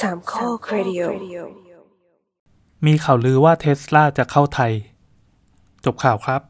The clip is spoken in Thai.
สามข้อครดิโอมีข่าวลือว่าเทสลาจะเข้าไทย จบข่าวครับ